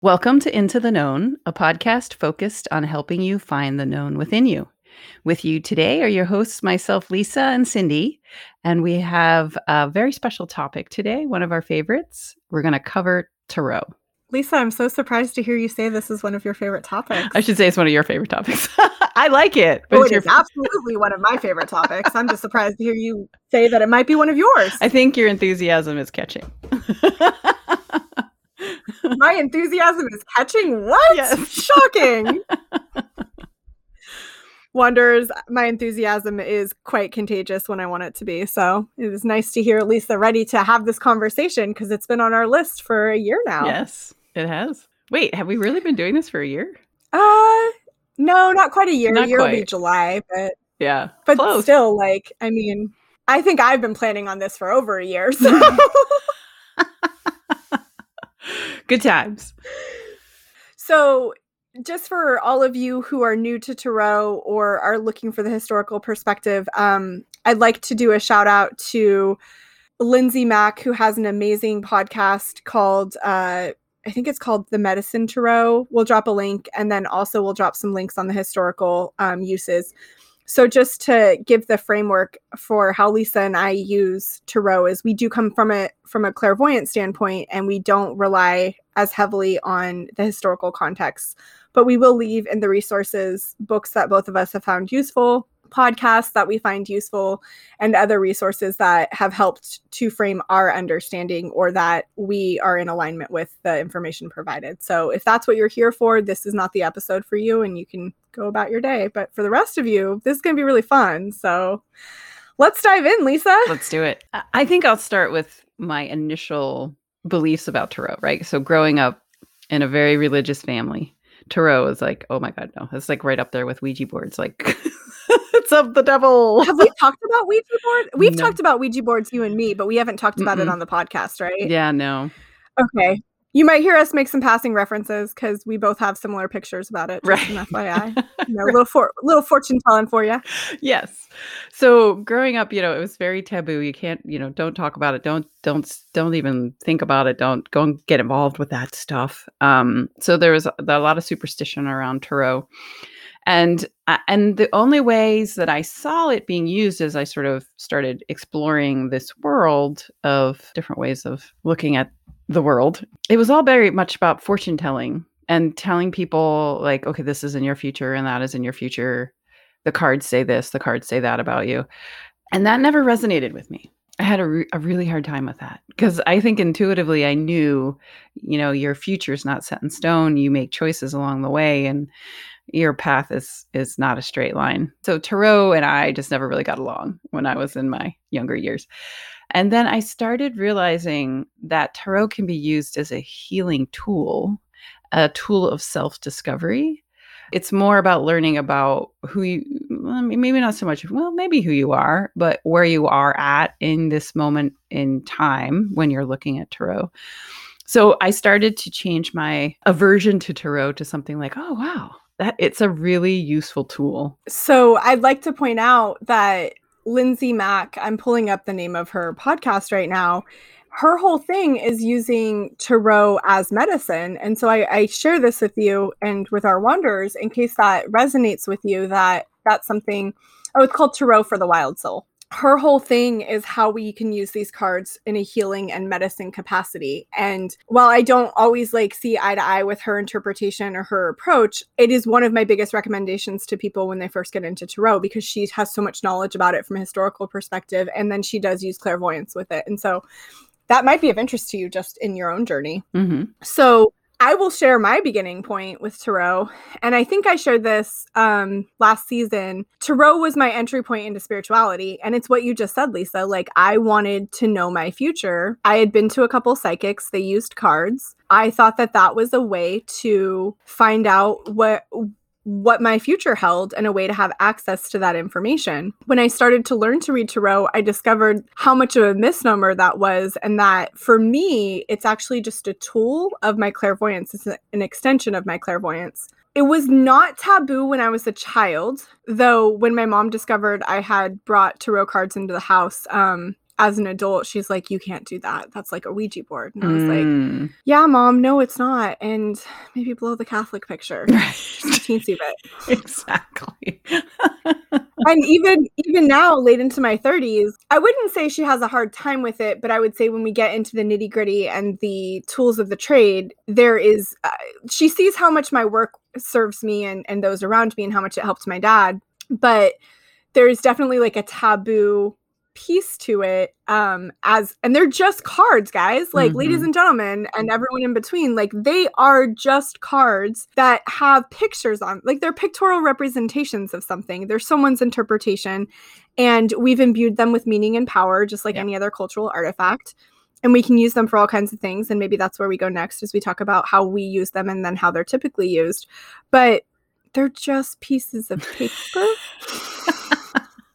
Welcome to Into the Known, a podcast focused on helping you find the known within you. With you today are your hosts, myself, Lisa, and Cindy. And we have a very special topic today, one of our favorites. We're going to cover Tarot. Lisa, I'm so surprised to hear you say this is one of your favorite topics. I should say it's one of your favorite topics. I like it. But oh, it is your... absolutely one of my favorite topics. I'm just surprised to hear you say that it might be one of yours. I think your enthusiasm is catching. my enthusiasm is catching what? Yes. Shocking. Wonders, my enthusiasm is quite contagious when I want it to be. So it is nice to hear Lisa ready to have this conversation because it's been on our list for a year now. Yes, it has. Wait, have we really been doing this for a year? Uh, no, not quite a year. Not a year quite. will be July, but yeah, but Close. still, like, I mean, I think I've been planning on this for over a year. So. Good times. So, just for all of you who are new to Tarot or are looking for the historical perspective, um, I'd like to do a shout out to Lindsay Mack, who has an amazing podcast called, uh, I think it's called The Medicine Tarot. We'll drop a link and then also we'll drop some links on the historical um, uses. So just to give the framework for how Lisa and I use tarot is we do come from a from a clairvoyant standpoint and we don't rely as heavily on the historical context. But we will leave in the resources books that both of us have found useful, podcasts that we find useful and other resources that have helped to frame our understanding or that we are in alignment with the information provided. So if that's what you're here for, this is not the episode for you and you can go about your day. But for the rest of you, this is going to be really fun. So let's dive in, Lisa. Let's do it. I think I'll start with my initial beliefs about tarot, right? So growing up in a very religious family, tarot is like, oh my god, no, it's like right up there with Ouija boards. Like it's of the devil. Have we talked about Ouija board? We've no. talked about Ouija boards, you and me, but we haven't talked about Mm-mm. it on the podcast, right? Yeah, no. Okay. You might hear us make some passing references because we both have similar pictures about it. Right. FYI. you know, little for little fortune telling for you. Yes. So growing up, you know, it was very taboo. You can't, you know, don't talk about it. Don't don't don't even think about it. Don't go and get involved with that stuff. Um, so there was a, a lot of superstition around tarot and uh, and the only ways that I saw it being used as I sort of started exploring this world of different ways of looking at the world, it was all very much about fortune telling and telling people like, okay, this is in your future and that is in your future. The cards say this, the cards say that about you, and that never resonated with me. I had a, re- a really hard time with that because I think intuitively I knew, you know, your future is not set in stone. You make choices along the way, and your path is is not a straight line. So tarot and I just never really got along when I was in my younger years. And then I started realizing that tarot can be used as a healing tool, a tool of self-discovery. It's more about learning about who you maybe not so much well maybe who you are, but where you are at in this moment in time when you're looking at tarot. So I started to change my aversion to tarot to something like, oh wow, that it's a really useful tool. So I'd like to point out that Lindsay Mack, I'm pulling up the name of her podcast right now. Her whole thing is using tarot as medicine. And so I, I share this with you and with our wanderers in case that resonates with you that that's something. Oh, it's called Tarot for the Wild Soul her whole thing is how we can use these cards in a healing and medicine capacity. And while I don't always like see eye to eye with her interpretation or her approach, it is one of my biggest recommendations to people when they first get into tarot because she has so much knowledge about it from a historical perspective. And then she does use clairvoyance with it. And so that might be of interest to you just in your own journey. Mm-hmm. So I will share my beginning point with Tarot. And I think I shared this um, last season. Tarot was my entry point into spirituality. And it's what you just said, Lisa. Like, I wanted to know my future. I had been to a couple psychics, they used cards. I thought that that was a way to find out what what my future held and a way to have access to that information. When I started to learn to read tarot, I discovered how much of a misnomer that was, and that for me, it's actually just a tool of my clairvoyance, it's an extension of my clairvoyance. It was not taboo when I was a child, though, when my mom discovered I had brought tarot cards into the house, um, as an adult, she's like, You can't do that. That's like a Ouija board. And I was like, Mm. Yeah, mom, no, it's not. And maybe blow the Catholic picture. A teensy bit. exactly. and even even now late into my 30s i wouldn't say she has a hard time with it but i would say when we get into the nitty gritty and the tools of the trade there is uh, she sees how much my work serves me and, and those around me and how much it helped my dad but there's definitely like a taboo piece to it um as and they're just cards guys like ladies Mhm. and gentlemen and everyone in between like they are just cards that have pictures on like they're pictorial representations of something they're someone's interpretation and we've imbued them with meaning and power just like Yeah. any other cultural artifact and we can use them for all kinds of things and maybe that's where we go next as we talk about how we use them and then how they're typically used but they're just pieces of paper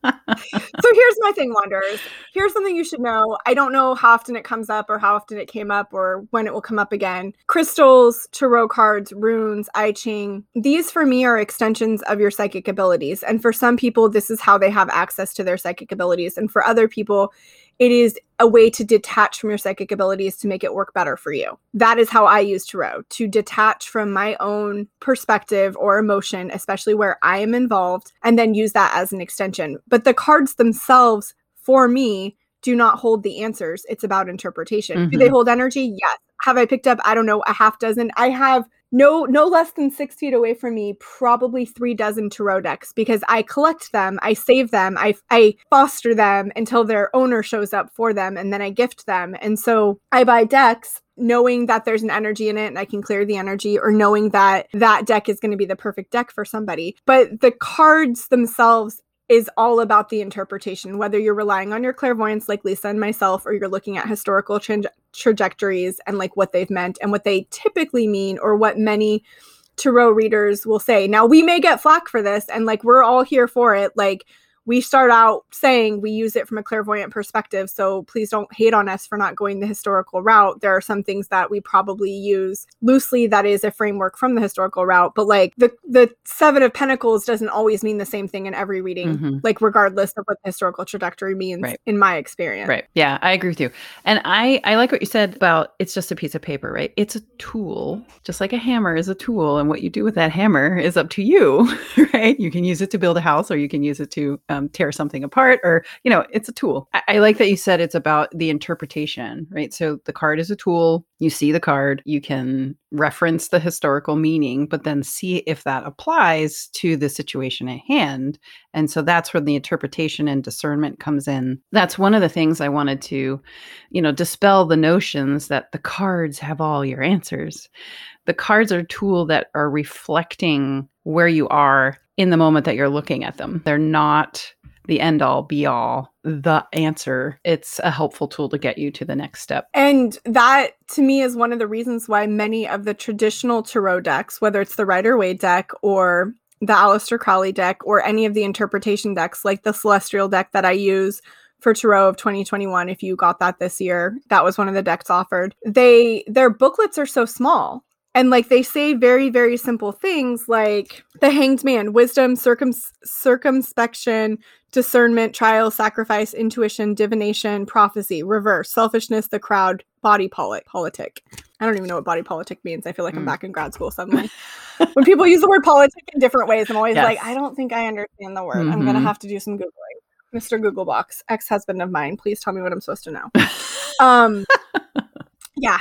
so here's my thing, Wanderers. Here's something you should know. I don't know how often it comes up or how often it came up or when it will come up again. Crystals, tarot cards, runes, I Ching. These for me are extensions of your psychic abilities. And for some people, this is how they have access to their psychic abilities. And for other people, it is a way to detach from your psychic abilities to make it work better for you. That is how I use tarot to detach from my own perspective or emotion, especially where I am involved, and then use that as an extension. But the cards themselves, for me, do not hold the answers. It's about interpretation. Do they Mhm. hold energy? Yes. Have I picked up, I don't know, a half dozen? I have no no less than six feet away from me probably three dozen tarot decks because i collect them i save them i i foster them until their owner shows up for them and then i gift them. And so i buy decks knowing that there's an energy in it and i can clear the energy or knowing that that deck is going to be the perfect deck for somebody. But the cards themselves is all about the interpretation, whether you're relying on your clairvoyance, like Lisa and myself, or you're looking at historical traje- trajectories and like what they've meant and what they typically mean, or what many tarot readers will say. Now, we may get flack for this, and like we're all here for it. Like, we start out saying we use it from a clairvoyant perspective. So please don't hate on us for not going the historical route. There are some things that we probably use loosely that is a framework from the historical route. But like the the seven of pentacles doesn't always mean the same thing in every reading, Mhm. like regardless of what the historical trajectory means Right. in my experience. Right. Yeah, I agree with you. And I I like what you said about it's just a piece of paper, right? It's a tool, just like a hammer is a tool and what you do with that hammer is up to you, right? You can use it to build a house or you can use it to um, tear something apart or, you know, it's a tool. I, I like that you said it's about the interpretation, right? So the card is a tool. You see the card, you can reference the historical meaning, but then see if that applies to the situation at hand. And so that's where the interpretation and discernment comes in. That's one of the things I wanted to, you know, dispel the notions that the cards have all your answers. The cards are a tool that are reflecting where you are in the moment that you're looking at them. They're not the end all be all, the answer. It's a helpful tool to get you to the next step. And that to me is one of the reasons why many of the traditional tarot decks, whether it's the Rider Waite deck or the Aleister Crowley deck or any of the interpretation decks like the Celestial deck that I use for Tarot of 2021 if you got that this year, that was one of the decks offered. They their booklets are so small and like they say very very simple things like the hanged man wisdom circum- circumspection discernment trial sacrifice intuition divination prophecy reverse selfishness the crowd body polit- politic. I don't even know what body politic means. I feel like i'm Mm. back in grad school suddenly. When people use the word politic in different ways i'm always like i don't think i understand the word. I'm gonna Mhm. have to do some googling. Mr google box ex-husband of mine please tell me what i'm supposed to know. Um yeah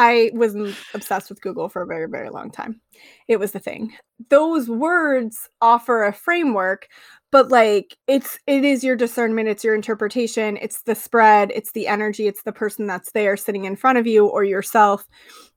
i was obsessed with google for a very very long time. It was the thing. Those words offer a framework but like it's it is your discernment it's your interpretation it's the spread it's the energy it's the person that's there sitting in front of you or yourself.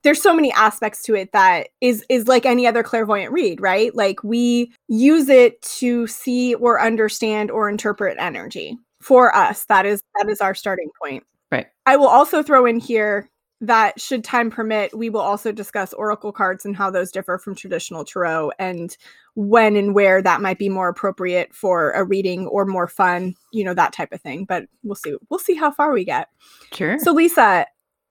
There's so many aspects to it that is is like any other clairvoyant read right? Like we use it to see or understand or interpret energy for us. That is that is our starting point. Right. i will also throw in here that should time permit we will also discuss oracle cards and how those differ from traditional tarot and when and where that might be more appropriate for a reading or more fun you know that type of thing but we'll see we'll see how far we get Sure. so lisa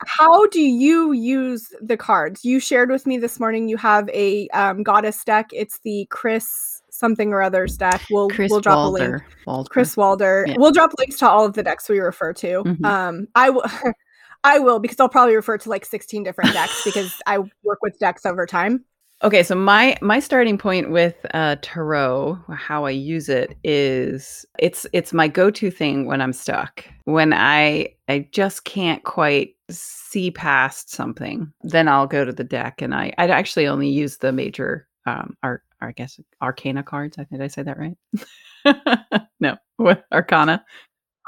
how do you use the cards you shared with me this morning you have a um, goddess deck it's the chris something or other deck. We'll Kris we'll drop Waldherr. a link. Waldherr. Kris Waldherr. Yeah. We'll drop links to all of the decks we refer to. Mhm. Um, I will. I will because I'll probably refer to like 16 different decks because I work with decks over time. Okay, so my my starting point with uh, tarot, how I use it is it's it's my go to thing when I'm stuck. When I I just can't quite see past something, then I'll go to the deck, and I I actually only use the major um ar- I guess arcana cards. I think I say that right. no, what arcana?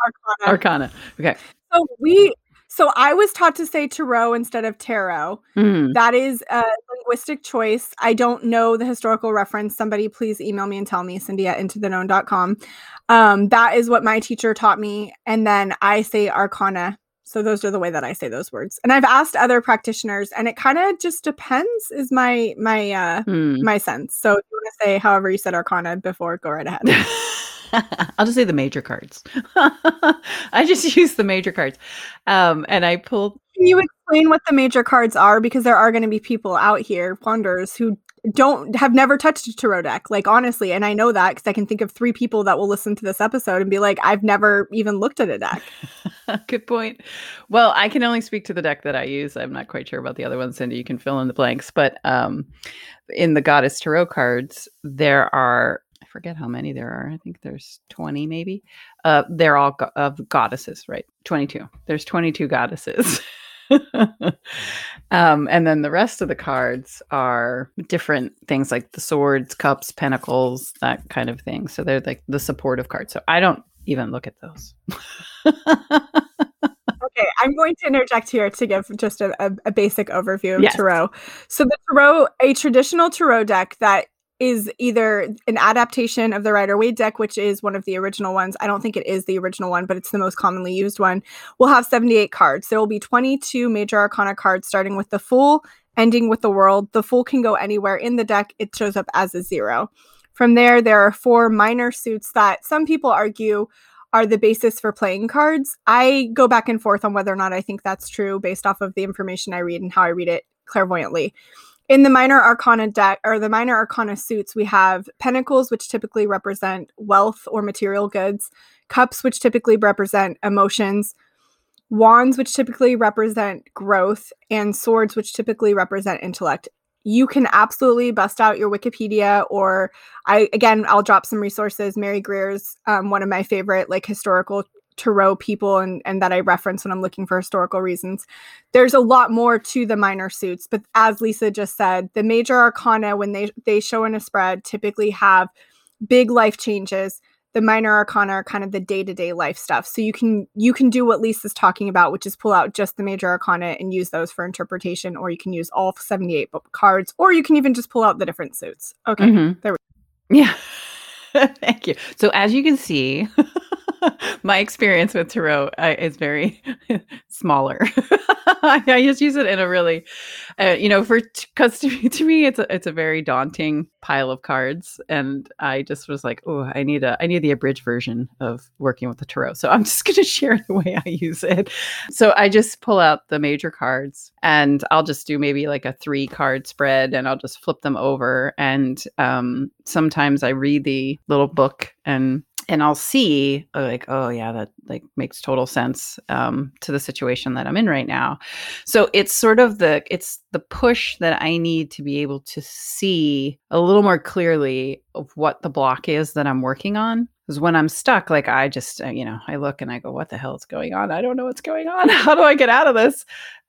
Arcana. Arcana. Okay. So we. So I was taught to say tarot instead of tarot. Mm, That is a linguistic choice. I don't know the historical reference. Somebody please email me and tell me, Cindy at intotheknown.com. Um, that is what my teacher taught me. And then I say arcana. So those are the way that I say those words. And I've asked other practitioners, and it kind of just depends, is my my uh mm. my sense. So if you want to say however you said arcana before, go right ahead. I'll just say the major cards. I just use the major cards. Um, and I pulled Can you explain what the major cards are? Because there are going to be people out here, wanderers, who don't have never touched a tarot deck. Like honestly, and I know that because I can think of three people that will listen to this episode and be like, "I've never even looked at a deck." Good point. Well, I can only speak to the deck that I use. I'm not quite sure about the other ones, Cindy. You can fill in the blanks. But um, in the Goddess Tarot cards, there are, forget how many there are. I think there's 20 maybe. Uh, they're all go- of goddesses, right? 22. There's 22 goddesses. um, and then the rest of the cards are different things like the swords, cups, pentacles, that kind of thing. So they're like the supportive cards. So I don't even look at those. Okay, I'm going to interject here to give just a, a, a basic overview of Yes. tarot. So the tarot, a traditional tarot deck that is either an adaptation of the Rider Waite deck, which is one of the original ones. I don't think it is the original one, but it's the most commonly used one. We'll have 78 cards. There will be 22 major arcana cards, starting with the Fool, ending with the World. The Fool can go anywhere in the deck. It shows up as a zero. From there, there are four minor suits that some people argue are the basis for playing cards. I go back and forth on whether or not I think that's true based off of the information I read and how I read it clairvoyantly. In the minor arcana deck or the minor arcana suits, we have pentacles, which typically represent wealth or material goods, cups, which typically represent emotions, wands, which typically represent growth, and swords, which typically represent intellect. You can absolutely bust out your Wikipedia, or I again, I'll drop some resources. Mary Greer's um, one of my favorite like historical tarot people, and and that I reference when I'm looking for historical reasons. There's a lot more to the minor suits, but as Lisa just said, the major arcana when they they show in a spread typically have big life changes the minor arcana are kind of the day-to-day life stuff so you can you can do what lisa's talking about which is pull out just the major arcana and use those for interpretation or you can use all 78 bu- cards or you can even just pull out the different suits okay Mhm. there we go. Yeah. Thank you. So, as you can see, my experience with tarot uh, is very smaller. I just use it in a really, uh, you know, for because to me, to me, it's a it's a very daunting pile of cards, and I just was like, oh, I need a I need the abridged version of working with the tarot. So I'm just going to share the way I use it. So I just pull out the major cards, and I'll just do maybe like a three card spread, and I'll just flip them over, and um, sometimes I read the little book and and I'll see uh, like, oh yeah, that like makes total sense um, to the situation that I'm in right now. So it's sort of the it's the push that I need to be able to see a little more clearly of what the block is that I'm working on. Because when I'm stuck, like I just uh, you know I look and I go, what the hell is going on? I don't know what's going on. How do I get out of this?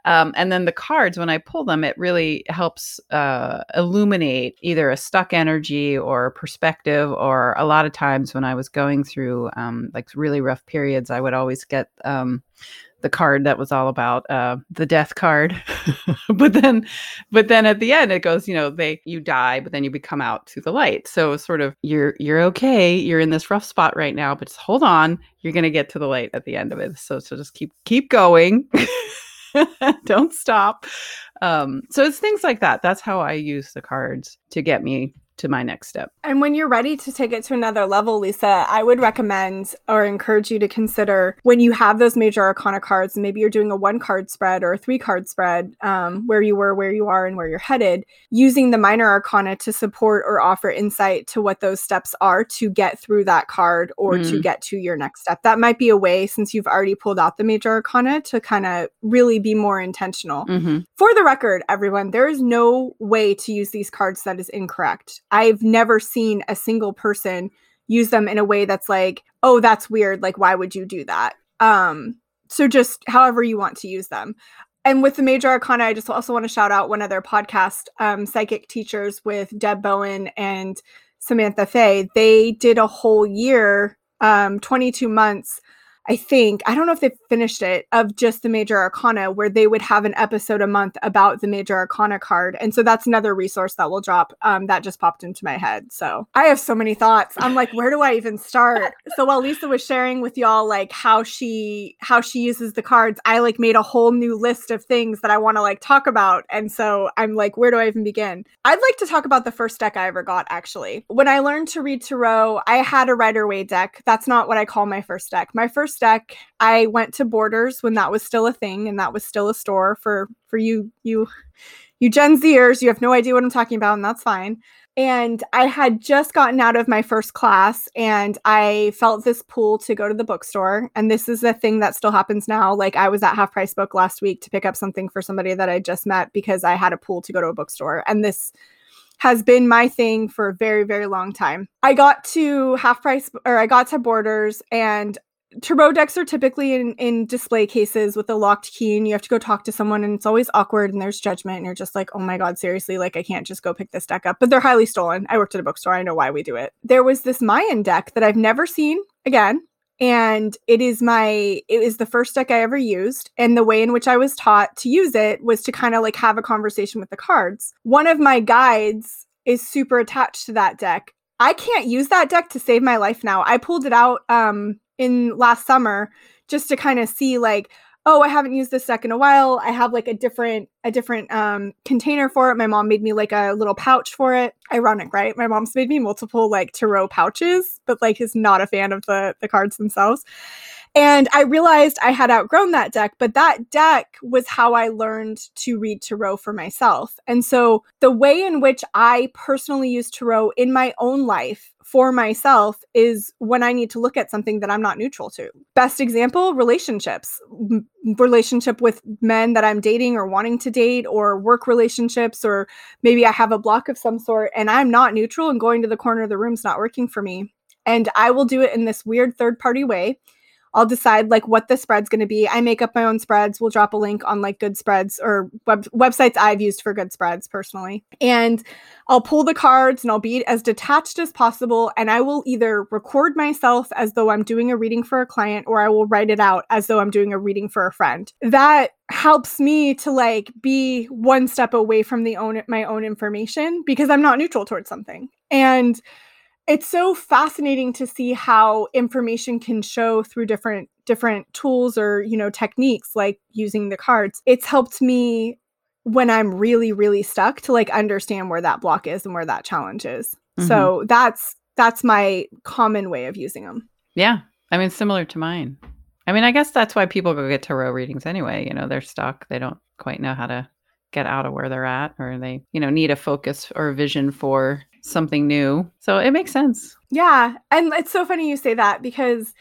Um, and then the cards, when I pull them, it really helps uh, illuminate either a stuck energy or perspective. Or a lot of times when I was going through um, like really rough periods, I would always get um, the card that was all about uh, the death card. but then, but then at the end, it goes, you know, they you die, but then you become out to the light. So sort of you're you're okay. You're in this rough spot right now, but just hold on. You're gonna get to the light at the end of it. So so just keep keep going. don't stop um so it's things like that that's how i use the cards to get me to my next step. And when you're ready to take it to another level, Lisa, I would recommend or encourage you to consider when you have those major arcana cards, maybe you're doing a one card spread or a three card spread, um, where you were, where you are, and where you're headed, using the minor arcana to support or offer insight to what those steps are to get through that card or mm. to get to your next step. That might be a way, since you've already pulled out the major arcana, to kind of really be more intentional. Mm-hmm. For the record, everyone, there is no way to use these cards that is incorrect. I've never seen a single person use them in a way that's like, oh, that's weird. Like, why would you do that? Um, so just however you want to use them. And with the major arcana, I just also want to shout out one of their podcast, um, Psychic Teachers with Deb Bowen and Samantha Fey. They did a whole year, um, 22 months I think, I don't know if they finished it, of just the Major Arcana, where they would have an episode a month about the Major Arcana card. And so that's another resource that will drop um, that just popped into my head. So I have so many thoughts. I'm like, where do I even start? So while Lisa was sharing with y'all like how she how she uses the cards, I like made a whole new list of things that I want to like talk about. And so I'm like, where do I even begin? I'd like to talk about the first deck I ever got actually. When I learned to read Tarot, I had a Rider Waite deck. That's not what I call my first deck. My first I went to Borders when that was still a thing and that was still a store for for you you you Gen Zers. You have no idea what I'm talking about, and that's fine. And I had just gotten out of my first class and I felt this pull to go to the bookstore. And this is a thing that still happens now. Like I was at Half Price Book last week to pick up something for somebody that I just met because I had a pull to go to a bookstore. And this has been my thing for a very, very long time. I got to half price or I got to Borders and tarot decks are typically in, in display cases with a locked key and you have to go talk to someone and it's always awkward and there's judgment and you're just like oh my god seriously like i can't just go pick this deck up. But they're highly stolen. I worked at a bookstore. I know why we do it. There was this mayan deck that i've never seen again and it is my it is the first deck i ever used and the way in which i was taught to use it was to kind of like have a conversation with the cards. One of my guides is super attached to that deck i can't use that deck to save my life now. I pulled it out um in last summer just to kind of see like oh i haven't used this deck in a while. I have like a different a different um container for it. My mom made me like a little pouch for it. Ironic right? My mom's made me multiple like tarot pouches but like is not a fan of the the cards themselves and I realized I had outgrown that deck, but that deck was how I learned to read Tarot for myself. And so the way in which I personally use Tarot in my own life for myself is when I need to look at something that I'm not neutral to. Best example relationships, M- relationship with men that I'm dating or wanting to date, or work relationships, or maybe I have a block of some sort and I'm not neutral and going to the corner of the room is not working for me. And I will do it in this weird third party way I'll decide like what the spread's going to be. I make up my own spreads. We'll drop a link on like good spreads or web- websites I've used for good spreads personally. And I'll pull the cards and I'll be as detached as possible. And I will either record myself as though I'm doing a reading for a client or I will write it out as though I'm doing a reading for a friend. That helps me to like be one step away from the own my own information because I'm not neutral towards something. And it's so fascinating to see how information can show through different different tools or you know techniques like using the cards. It's helped me when i'm really really stuck to like understand where that block is and where that challenge is. Mm-hmm. so that's that's my common way of using them yeah. I mean similar to mine. I mean i guess that's why people go get tarot readings anyway you know they're stuck. They don't quite know how to get out of where they're at or they you know need a focus or a vision for something new. So it makes sense. Yeah. And it's so funny you say that because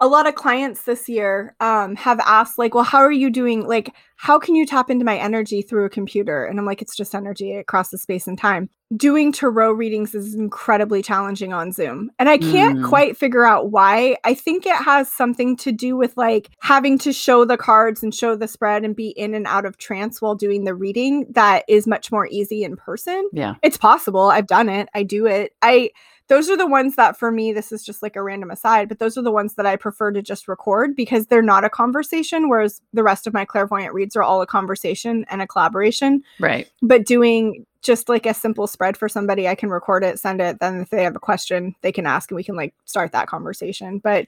a lot of clients this year um, have asked, like, well, how are you doing? Like, how can you tap into my energy through a computer? And I'm like, it's just energy across the space and time. Doing tarot readings is incredibly challenging on Zoom. And I can't mm. quite figure out why. I think it has something to do with like having to show the cards and show the spread and be in and out of trance while doing the reading that is much more easy in person. Yeah. It's possible. I've done it. I do it. I, those are the ones that for me this is just like a random aside but those are the ones that i prefer to just record because they're not a conversation whereas the rest of my clairvoyant reads are all a conversation and a collaboration right but doing just like a simple spread for somebody i can record it send it then if they have a question they can ask and we can like start that conversation. But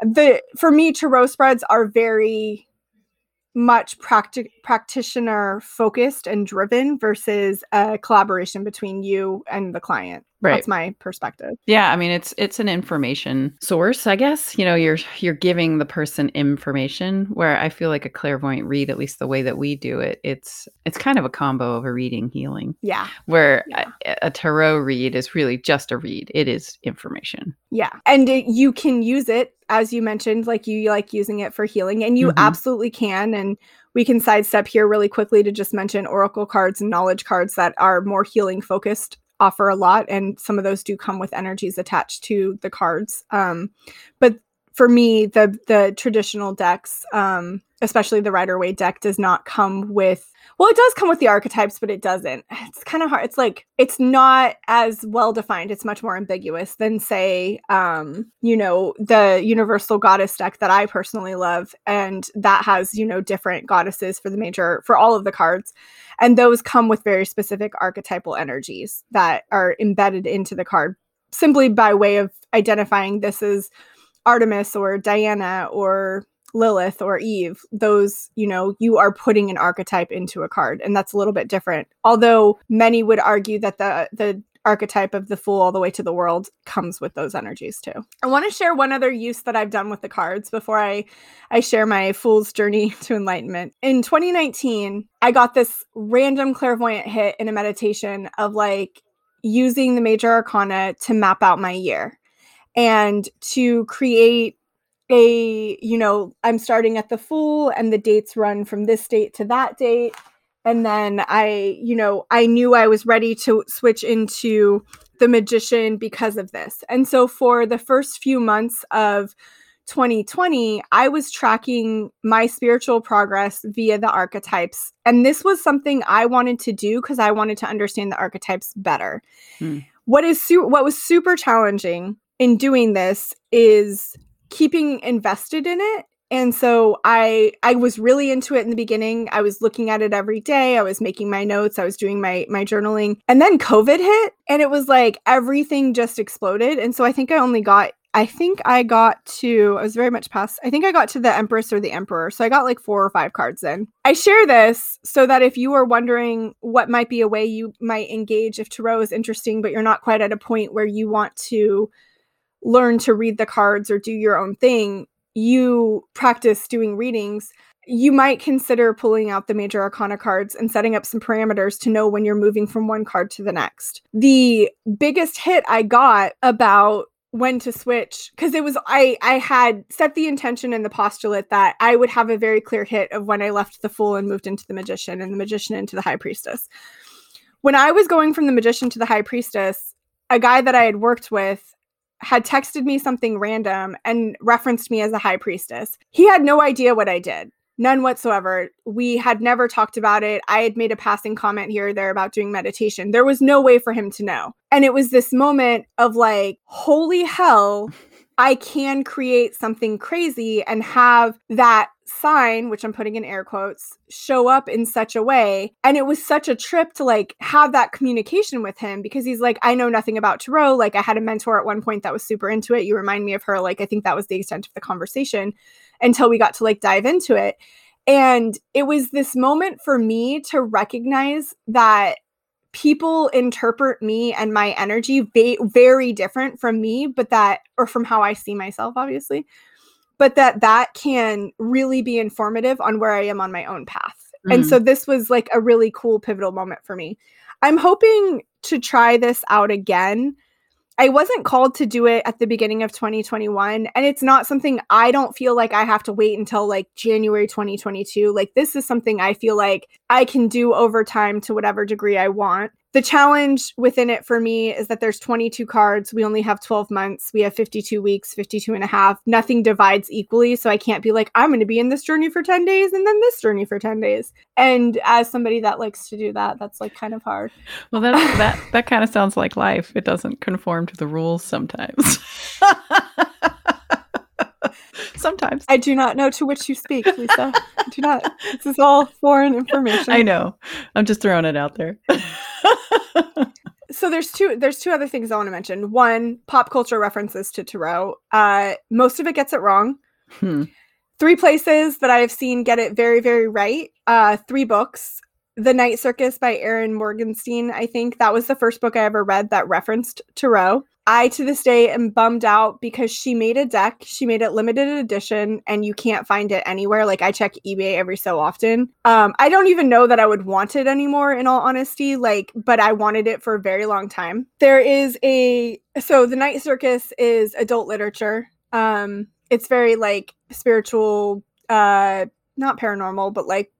the for me tarot spreads are very much practi- practitioner focused and driven versus a collaboration between you and the client Right. That's my perspective. Yeah, I mean it's it's an information source, I guess. You know, you're you're giving the person information where I feel like a clairvoyant read, at least the way that we do it, it's it's kind of a combo of a reading healing. Yeah. Where Yeah. a, a tarot read is really just a read. It is information. Yeah. And it, you can use it, as you mentioned, like you like using it for healing, and you Mhm. absolutely can. And we can sidestep here really quickly to just mention oracle cards and knowledge cards that are more healing focused offer a lot. And some of those do come with energies attached to the cards. Um, but for me, the the traditional decks, um, especially the Rider Waite deck, does not come with well, it does come with the archetypes, but it doesn't. It's kind of hard. It's like it's not as well defined. It's much more ambiguous than, say, um, you know, the Universal Goddess deck that I personally love, and that has you know different goddesses for the major for all of the cards, and those come with very specific archetypal energies that are embedded into the card simply by way of identifying this as Artemis or Diana or Lilith or Eve, those, you know, you are putting an archetype into a card and that's a little bit different. Although many would argue that the the archetype of the fool all the way to the world comes with those energies too. I want to share one other use that I've done with the cards before I I share my fool's journey to enlightenment. In 2019, I got this random clairvoyant hit in a meditation of like using the major arcana to map out my year and to create a you know i'm starting at the full and the dates run from this date to that date. And then i you know i knew i was ready to switch into the magician because of this. And so for the first few months of 2020 i was tracking my spiritual progress via the archetypes. And this was something i wanted to do because i wanted to understand the archetypes better. Hmm. what is su- what was super challenging in doing this is keeping invested in it. And so i i was really into it in the beginning. I was looking at it every day. I was making my notes. I was doing my my journaling. And then covid hit and it was like everything just exploded. And so i think i only got i think i got to i was very much past i think i got to the empress or the emperor. So i got like four or five cards in. I share this so that if you are wondering what might be a way you might engage if tarot is interesting but you're not quite at a point where you want to learn to read the cards or do your own thing, you practice doing readings, you might consider pulling out the major arcana cards and setting up some parameters to know when you're moving from one card to the next. The biggest hit I got about when to switch because it was I I had set the intention and the postulate that I would have a very clear hit of when I left the fool and moved into the magician and the magician into the high priestess. When I was going from the magician to the high priestess, a guy that I had worked with had texted me something random and referenced me as a high priestess. He had no idea what I did. None whatsoever. We had never talked about it. I had made a passing comment here or there about doing meditation. There was no way for him to know. And it was this moment of like, holy hell, I can create something crazy and have that sign, which I'm putting in air quotes, show up in such a way. And it was such a trip to like have that communication with him because he's like, I know nothing about tarot. Like, I had a mentor at one point that was super into it. You remind me of her. Like, I think that was the extent of the conversation until we got to like dive into it. And it was this moment for me to recognize that people interpret me and my energy va- very different from me but that or from how i see myself obviously but that that can really be informative on where i am on my own path and Mm. so this was like a really cool pivotal moment for me i'm hoping to try this out again I wasn't called to do it at the beginning of 2021 and it's not something I don't feel like I have to wait until like January 2022 like this is something I feel like I can do over time to whatever degree I want. The challenge within it for me is that there's 22 cards. We only have 12 months. We have 52 weeks, 52 and a half. Nothing divides equally. So I can't be like, I'm going to be in this journey for 10 days and then this journey for 10 days. And as somebody that likes to do that, that's like kind of hard. Well, that that that kind of sounds like life. It doesn't conform to the rules sometimes. sometimes. I do not know to which you speak, Lisa. I do not. This is all foreign information. I know. I'm just throwing it out there. So there's two there's two other things I want to mention. One, pop culture references to Tarot. Uh, most of it gets it wrong. Hmm. Three places that I have seen get it very very right. Uh, three books. The Night Circus by Erin Morgenstern, I think. That was the first book I ever read that referenced Tarot. I to this day am bummed out because she made a deck, she made it limited edition, and you can't find it anywhere. Like I check eBay every so often. Um, I don't even know that I would want it anymore, in all honesty. Like, but I wanted it for a very long time. There is a so the Night Circus is adult literature. Um, it's very like spiritual, uh, not paranormal, but like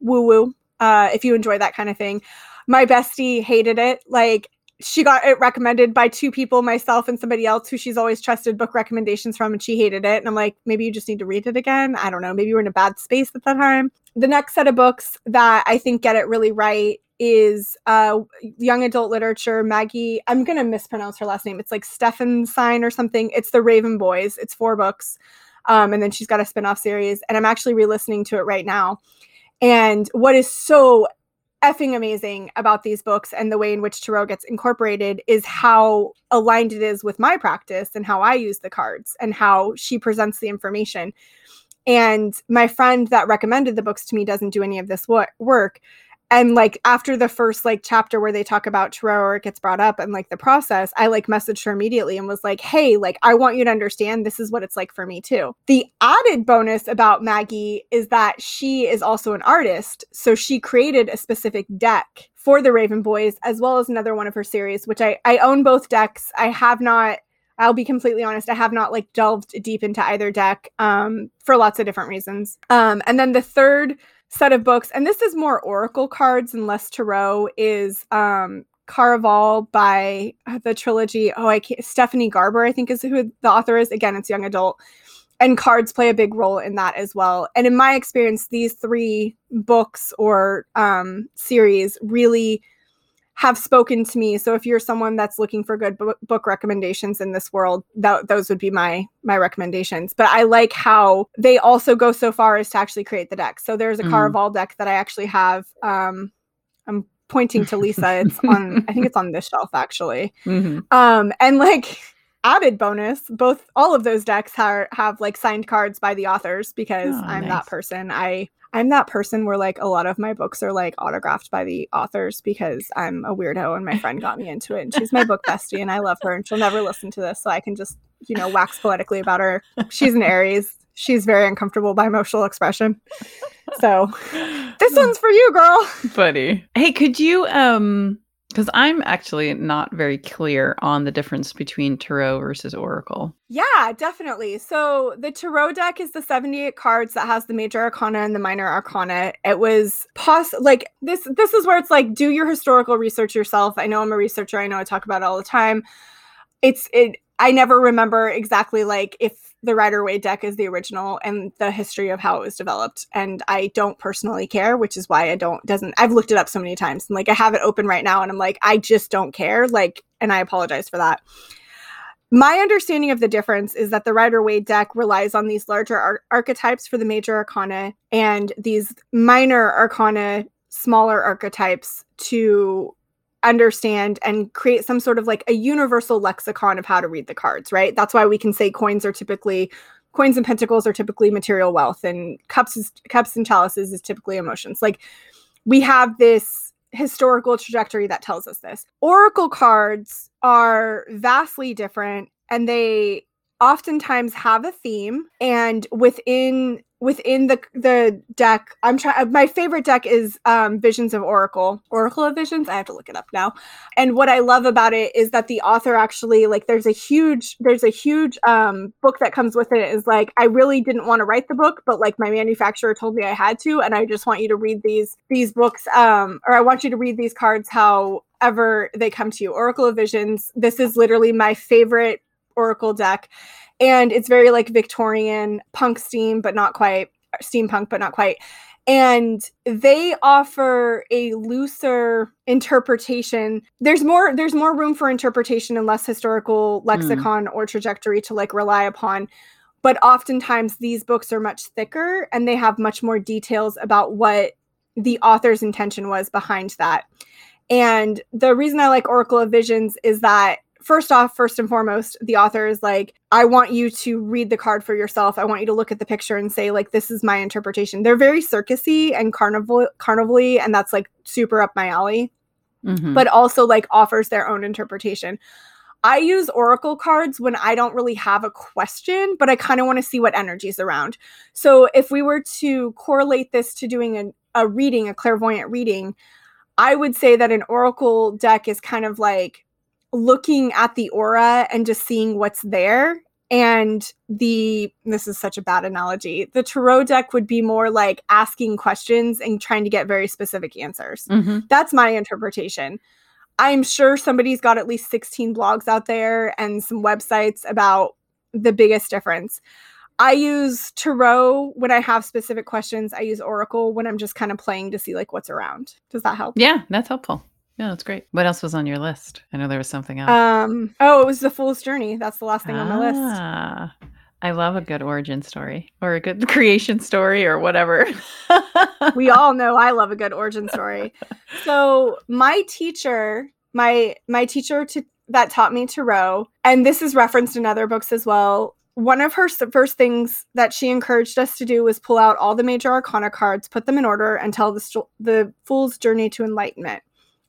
woo woo. Uh, if you enjoy that kind of thing. My bestie hated it. Like she got it recommended by two people, myself and somebody else who she's always trusted book recommendations from, and she hated it. And I'm like, maybe you just need to read it again. I don't know. Maybe you were in a bad space at that time. The next set of books that I think get it really right is uh young adult literature maggie i'm gonna mispronounce her last name it's like stefan sign or something it's the raven boys it's four books um and then she's got a spin-off series and i'm actually re-listening to it right now and what is so effing amazing about these books and the way in which tarot gets incorporated is how aligned it is with my practice and how I use the cards and how she presents the information. And my friend that recommended the books to me doesn't do any of this work and like after the first like chapter where they talk about tarot or it gets brought up and like the process i like messaged her immediately and was like hey like i want you to understand this is what it's like for me too the added bonus about maggie is that she is also an artist so she created a specific deck for the raven boys as well as another one of her series which i i own both decks i have not I'll be completely honest, I have not like delved deep into either deck um, for lots of different reasons. Um, and then the third set of books, and this is more oracle cards and less tarot, is um, Caraval by uh, the trilogy. Oh, I can't, Stephanie Garber, I think is who the author is. Again, it's young adult. And cards play a big role in that as well. And in my experience, these three books or um, series really have spoken to me. So if you're someone that's looking for good book, book recommendations in this world, that those would be my my recommendations. But I like how they also go so far as to actually create the deck. So there's a mm. Caraval deck that I actually have. Um, I'm pointing to Lisa. It's on. I think it's on this shelf actually. Mm-hmm. Um, and like added bonus, both all of those decks have have like signed cards by the authors because oh, I'm nice. that person. I I'm that person where like a lot of my books are like autographed by the authors because I'm a weirdo and my friend got me into it and she's my book bestie and I love her and she'll never listen to this so I can just, you know, wax poetically about her. She's an Aries. She's very uncomfortable by emotional expression. So this one's for you, girl. Buddy. Hey, could you um because I'm actually not very clear on the difference between Tarot versus Oracle. Yeah, definitely. So the Tarot deck is the 78 cards that has the major arcana and the minor arcana. It was pos like this this is where it's like do your historical research yourself. I know I'm a researcher. I know I talk about it all the time. It's it I never remember exactly like if the Rider Waite deck is the original and the history of how it was developed. And I don't personally care, which is why I don't doesn't I've looked it up so many times and like I have it open right now and I'm like, I just don't care. Like, and I apologize for that. My understanding of the difference is that the Rider Waite deck relies on these larger ar- archetypes for the major arcana and these minor arcana, smaller archetypes to understand and create some sort of like a universal lexicon of how to read the cards, right? That's why we can say coins are typically coins and pentacles are typically material wealth and cups is, cups and chalices is typically emotions. Like we have this historical trajectory that tells us this. Oracle cards are vastly different and they oftentimes have a theme and within within the the deck. I'm trying my favorite deck is um visions of oracle oracle of visions. I have to look it up now. And what i love about it is that the author actually like there's a huge there's a huge um book that comes with it is like i really didn't want to write the book but like my manufacturer told me i had to and i just want you to read these these books um or i want you to read these cards however they come to you. Oracle of visions this is literally my favorite oracle deck and it's very like Victorian punk steam, but not quite steampunk, but not quite. And they offer a looser interpretation. There's more there's more room for interpretation and less historical lexicon mm. or trajectory to like rely upon. But oftentimes these books are much thicker and they have much more details about what the author's intention was behind that. And the reason I like Oracle of Visions is that first off, first and foremost, the author is like, I want you to read the card for yourself. I want you to look at the picture and say, like, this is my interpretation. They're very circusy and carnival carnivally, and that's like super up my alley. Mm-hmm. But also like offers their own interpretation. I use oracle cards when I don't really have a question, but I kind of want to see what energy's around. So if we were to correlate this to doing a, a reading, a clairvoyant reading, I would say that an oracle deck is kind of like looking at the aura and just seeing what's there. And the, this is such a bad analogy, the tarot deck would be more like asking questions and trying to get very specific answers. Mm-hmm. That's my interpretation. I'm sure somebody's got at least 16 blogs out there and some websites about the biggest difference. I use Tarot when I have specific questions. I use Oracle when I'm just kind of playing to see like what's around. Does that help? Yeah, that's helpful. Yeah, that's great. What else was on your list? I know there was something else. Um, oh, it was the Fool's Journey. That's the last thing ah, on my list. Ah, I love a good origin story or a good creation story or whatever. we all know I love a good origin story. So my teacher, my my teacher to that taught me to row, and this is referenced in other books as well one of her first things that she encouraged us to do was pull out all the major arcana cards, put them in order, and tell the, st- the fool's journey to enlightenment.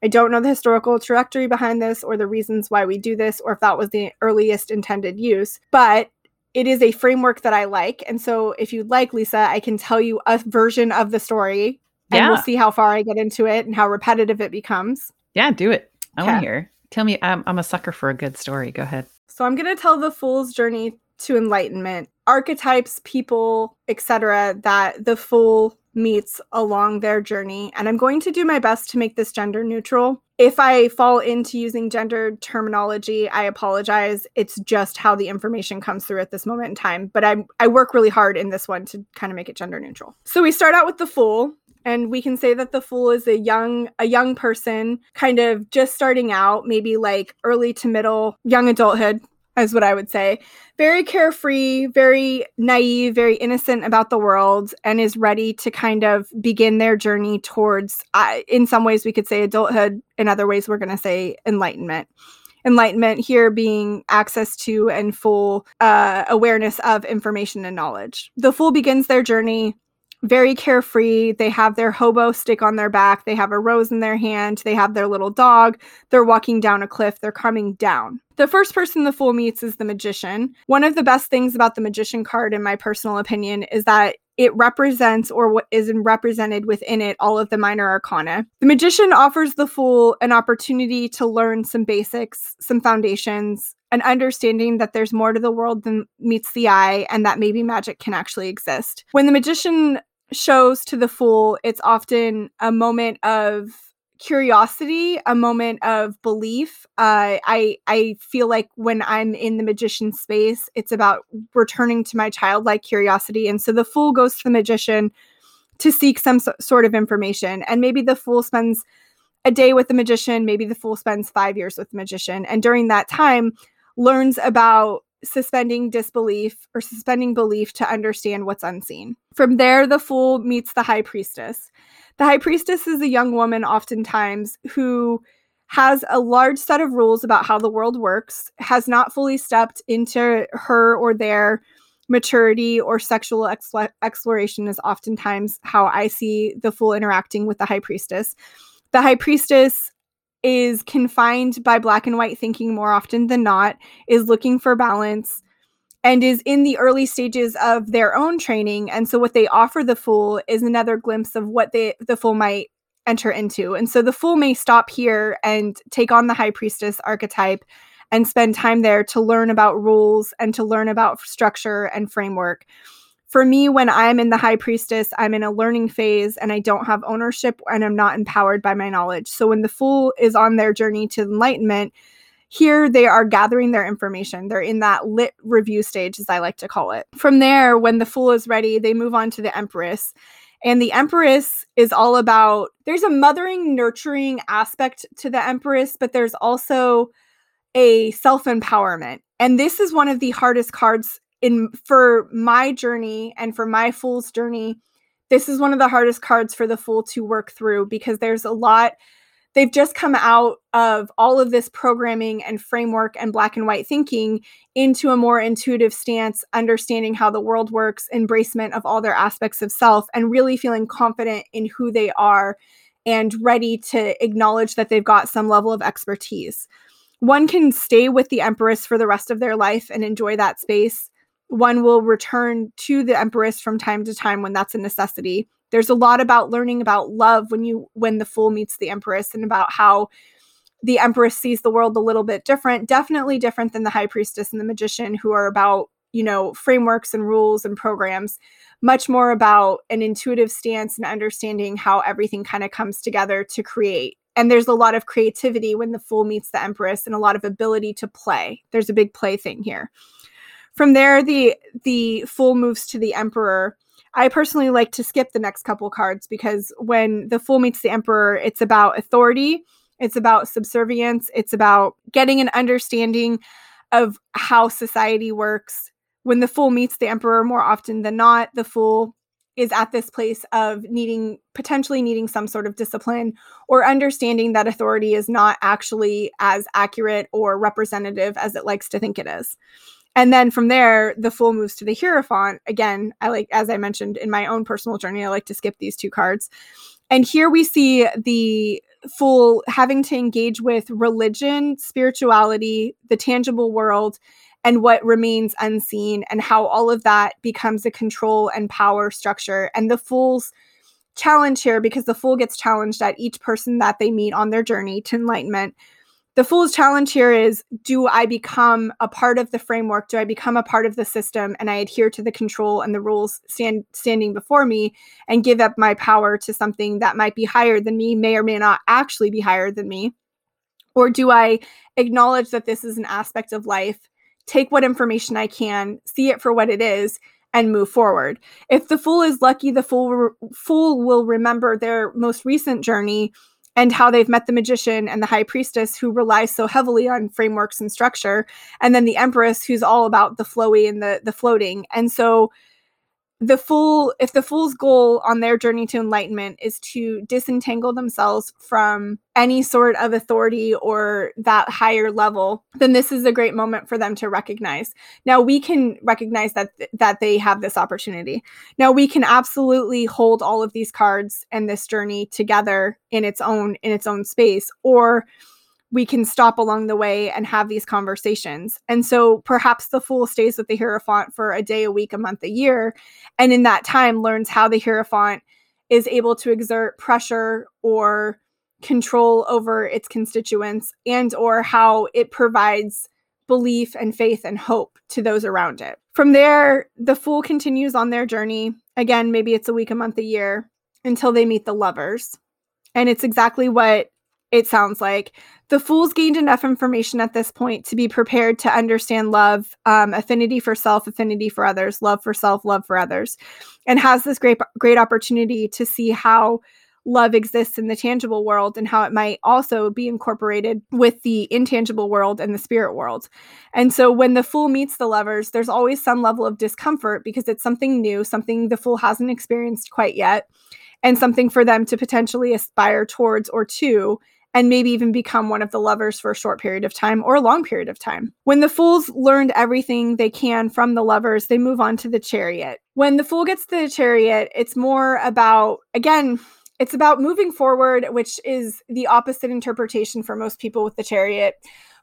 I don't know the historical trajectory behind this or the reasons why we do this or if that was the earliest intended use, but it is a framework that I like. And so if you'd like, Lisa, I can tell you a version of the story and yeah. we'll see how far I get into it and how repetitive it becomes. Yeah, do it. I okay. want to hear. Tell me, I'm, I'm a sucker for a good story. Go ahead. So I'm going to tell the fool's journey to enlightenment, archetypes, people, etc. that the fool meets along their journey. And I'm going to do my best to make this gender neutral. If I fall into using gendered terminology, I apologize. It's just how the information comes through at this moment in time. But I I work really hard in this one to kind of make it gender neutral. So we start out with the fool, and we can say that the fool is a young a young person kind of just starting out maybe like early to middle young adulthood is what I would say. Very carefree, very naive, very innocent about the world, and is ready to kind of begin their journey towards, uh, in some ways, we could say adulthood. In other ways, we're going to say enlightenment. Enlightenment here being access to and full uh, awareness of information and knowledge. The fool begins their journey very carefree. They have their hobo stick on their back. They have a rose in their hand. They have their little dog. They're walking down a cliff. They're coming down. The first person the fool meets is the magician. One of the best things about the magician card, in my personal opinion, is that it represents or what is represented within it all of the minor arcana. The magician offers the fool an opportunity to learn some basics, some foundations, an understanding that there's more to the world than meets the eye and that maybe magic can actually exist. When the magician shows to the fool, it's often a moment of curiosity, a moment of belief. Uh, I I feel like when I'm in the magician space, it's about returning to my childlike curiosity, and so the fool goes to the magician to seek some so- sort of information, and maybe the fool spends a day with the magician, maybe the fool spends five years with the magician, and during that time learns about suspending disbelief or suspending belief to understand what's unseen. From there, the fool meets the high priestess. The high priestess is a young woman, oftentimes, who has a large set of rules about how the world works, has not fully stepped into her or their maturity or sexual exploration, is oftentimes how I see the fool interacting with the high priestess. The high priestess is confined by black and white thinking more often than not, is looking for balance, and is in the early stages of their own training. And so what they offer the fool is another glimpse of what they the fool might enter into. And so the fool may stop here and take on the high priestess archetype and spend time there to learn about rules and to learn about structure and framework for me, when I'm in the high priestess, I'm in a learning phase and I don't have ownership and I'm not empowered by my knowledge. So when the fool is on their journey to enlightenment, here they are gathering their information. They're in that lit review stage, as I like to call it. From there, when the fool is ready, they move on to the empress. And the Empress is all about there's a mothering, nurturing aspect to the Empress, but there's also a self empowerment. And this is one of the hardest cards in for my journey and for my fool's journey this is one of the hardest cards for the fool to work through because there's a lot they've just come out of all of this programming and framework and black and white thinking into a more intuitive stance, understanding how the world works, embracement of all their aspects of self, and really feeling confident in who they are and ready to acknowledge that they've got some level of expertise. One can stay with the Empress for the rest of their life and enjoy that space. One will return to the Empress from time to time when that's a necessity. There's a lot about learning about love when you when the fool meets the empress and about how the empress sees the world a little bit different definitely different than the high priestess and the magician who are about you know frameworks and rules and programs much more about an intuitive stance and understanding how everything kind of comes together to create. And there's a lot of creativity when the fool meets the empress and a lot of ability to play. There's a big play thing here from there the the fool moves to the emperor I personally like to skip the next couple cards because when the Fool meets the Emperor, it's about authority, it's about subservience, it's about getting an understanding of how society works. When the Fool meets the Emperor, more often than not, the Fool is at this place of needing potentially needing some sort of discipline or understanding that authority is not actually as accurate or representative as it likes to think it is. And then from there, the fool moves to the Hierophant. Again, I like, as I mentioned in my own personal journey, I like to skip these two cards. And here we see the fool having to engage with religion, spirituality, the tangible world, and what remains unseen, and how all of that becomes a control and power structure. And the fool's challenge here, because the fool gets challenged at each person that they meet on their journey to enlightenment, the fool's challenge here is do I become a part of the framework? Do I become a part of the system and I adhere to the control and the rules stand, standing before me and give up my power to something that might be higher than me, may or may not actually be higher than me? Or do I acknowledge that this is an aspect of life, take what information I can, see it for what it is, and move forward? If the fool is lucky, the fool, fool will remember their most recent journey and how they've met the magician and the high priestess who relies so heavily on frameworks and structure and then the empress who's all about the flowy and the the floating. And so the fool if the fool's goal on their journey to enlightenment is to disentangle themselves from any sort of authority or that higher level then this is a great moment for them to recognize. Now we can recognize that that they have this opportunity. Now we can absolutely hold all of these cards and this journey together in its own in its own space or we can stop along the way and have these conversations. And so perhaps the fool stays with the Hierophant for a day, a week, a month, a year, and in that time learns how the Hierophant is able to exert pressure or control over its constituents and or how it provides belief and faith and hope to those around it. From there, the fool continues on their journey. Again, maybe it's a week, a month, a year until they meet the lovers. And it's exactly what it sounds like. The Fool's gained enough information at this point to be prepared to understand love, um, affinity for self, affinity for others, love for self, love for others, and has this great, great opportunity to see how love exists in the tangible world and how it might also be incorporated with the intangible world and the spirit world. And so when the fool meets the lovers, there's always some level of discomfort because it's something new, something the fool hasn't experienced quite yet, and something for them to potentially aspire towards or to and maybe even become one of the lovers for a short period of time or a long period of time. When the fools learned everything they can from the lovers, they move on to the chariot. When the fool gets to the chariot, it's more about, again, it's about moving forward, which is the opposite interpretation for most people with the chariot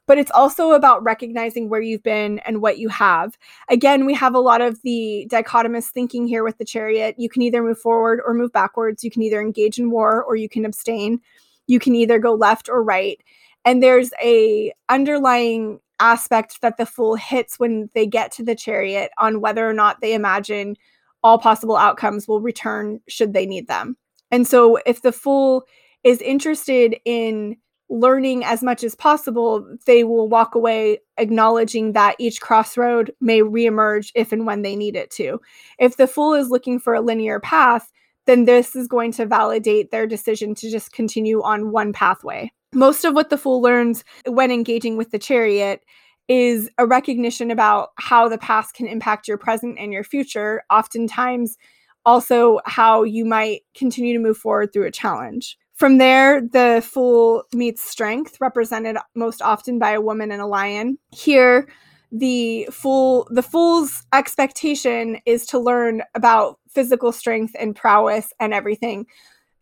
but it's also about recognizing where you've been and what you have. Again, we have a lot of the dichotomous thinking here with the chariot. You can either move forward or move backwards. You can either engage in war or you can abstain you can either go left or right. And there's a underlying aspect that the fool hits when they get to the chariot on whether or not they imagine all possible outcomes will return should they need them. And so if the fool is interested in learning as much as possible they will walk away acknowledging that each crossroad may reemerge if and when they need it to. If the fool is looking for a linear path then this is going to validate their decision to just continue on one pathway. Most of what the fool learns when engaging with the chariot is a recognition about how the past can impact your present and your future, oftentimes, also how you might continue to move forward through a challenge. From there, the fool meets strength, represented most often by a woman and a lion. Here, the fool the fool's expectation is to learn about physical strength and prowess and everything.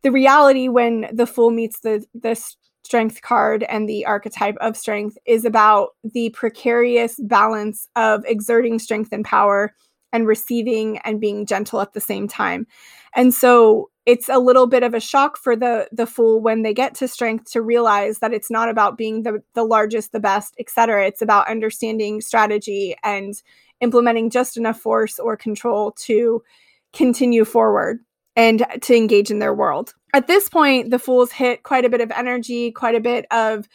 The reality when the fool meets the the strength card and the archetype of strength is about the precarious balance of exerting strength and power and receiving and being gentle at the same time. And so it's a little bit of a shock for the the fool when they get to strength to realize that it's not about being the the largest, the best, etc. It's about understanding strategy and implementing just enough force or control to continue forward and to engage in their world. At this point, the fools hit quite a bit of energy, quite a bit of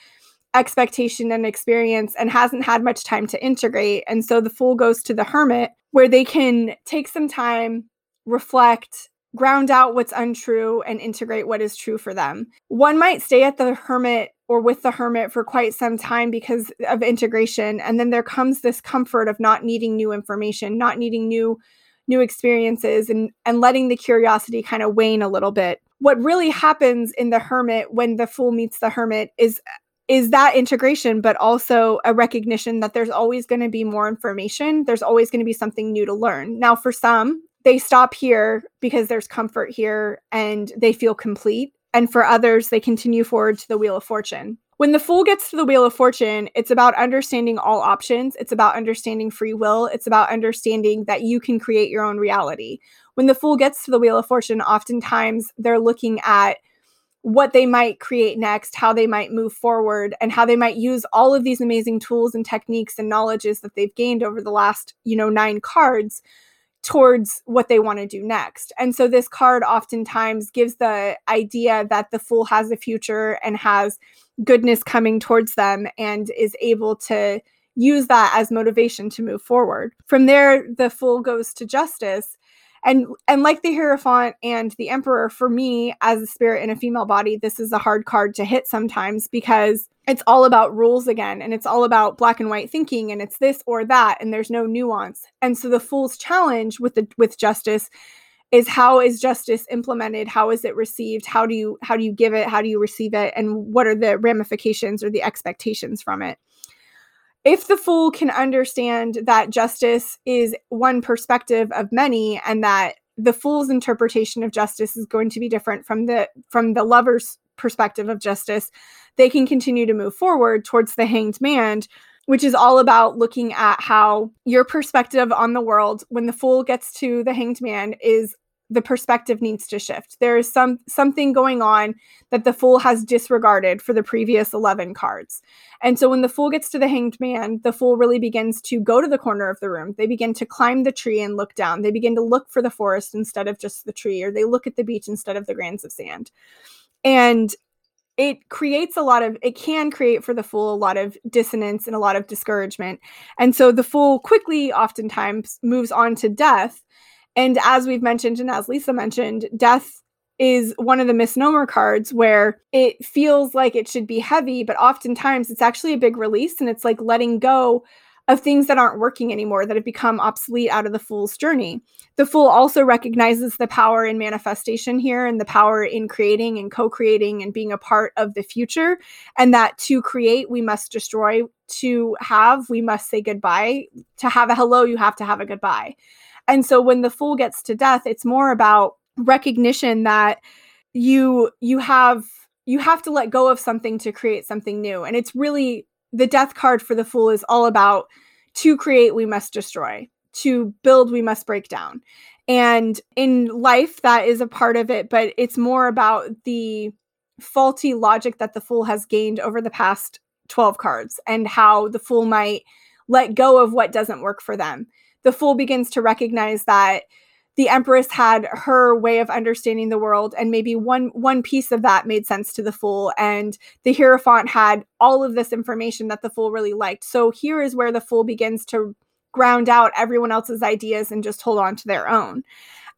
expectation and experience, and hasn't had much time to integrate. And so the fool goes to the hermit where they can take some time, reflect, ground out what's untrue, and integrate what is true for them. One might stay at the hermit or with the hermit for quite some time because of integration. And then there comes this comfort of not needing new information, not needing new new experiences and and letting the curiosity kind of wane a little bit what really happens in the hermit when the fool meets the hermit is is that integration but also a recognition that there's always going to be more information there's always going to be something new to learn now for some they stop here because there's comfort here and they feel complete and for others they continue forward to the wheel of fortune when the fool gets to the wheel of fortune, it's about understanding all options. It's about understanding free will. It's about understanding that you can create your own reality. When the fool gets to the wheel of fortune, oftentimes they're looking at what they might create next, how they might move forward, and how they might use all of these amazing tools and techniques and knowledges that they've gained over the last, you know, nine cards towards what they want to do next. And so this card oftentimes gives the idea that the fool has a future and has goodness coming towards them and is able to use that as motivation to move forward. From there, the fool goes to justice and and like the hierophant and the emperor for me as a spirit in a female body this is a hard card to hit sometimes because it's all about rules again and it's all about black and white thinking and it's this or that and there's no nuance. And so the fool's challenge with the with justice is how is justice implemented? How is it received? How do you how do you give it? How do you receive it? And what are the ramifications or the expectations from it if the fool can understand that justice is one perspective of many and that the fool's interpretation of justice is going to be different from the from the lover's perspective of justice they can continue to move forward towards the hanged man which is all about looking at how your perspective on the world when the fool gets to the hanged man is the perspective needs to shift. There is some something going on that the fool has disregarded for the previous 11 cards. And so when the fool gets to the hanged man, the fool really begins to go to the corner of the room. They begin to climb the tree and look down. They begin to look for the forest instead of just the tree or they look at the beach instead of the grains of sand. And it creates a lot of it can create for the fool a lot of dissonance and a lot of discouragement. And so the fool quickly oftentimes moves on to death and as we've mentioned, and as Lisa mentioned, death is one of the misnomer cards where it feels like it should be heavy, but oftentimes it's actually a big release and it's like letting go of things that aren't working anymore that have become obsolete out of the fool's journey. The fool also recognizes the power in manifestation here and the power in creating and co creating and being a part of the future. And that to create, we must destroy. To have, we must say goodbye. To have a hello, you have to have a goodbye. And so when the fool gets to death, it's more about recognition that you you have you have to let go of something to create something new. And it's really the death card for the fool is all about to create we must destroy, to build we must break down. And in life that is a part of it, but it's more about the faulty logic that the fool has gained over the past 12 cards and how the fool might let go of what doesn't work for them the fool begins to recognize that the empress had her way of understanding the world and maybe one one piece of that made sense to the fool and the hierophant had all of this information that the fool really liked. So here is where the fool begins to ground out everyone else's ideas and just hold on to their own.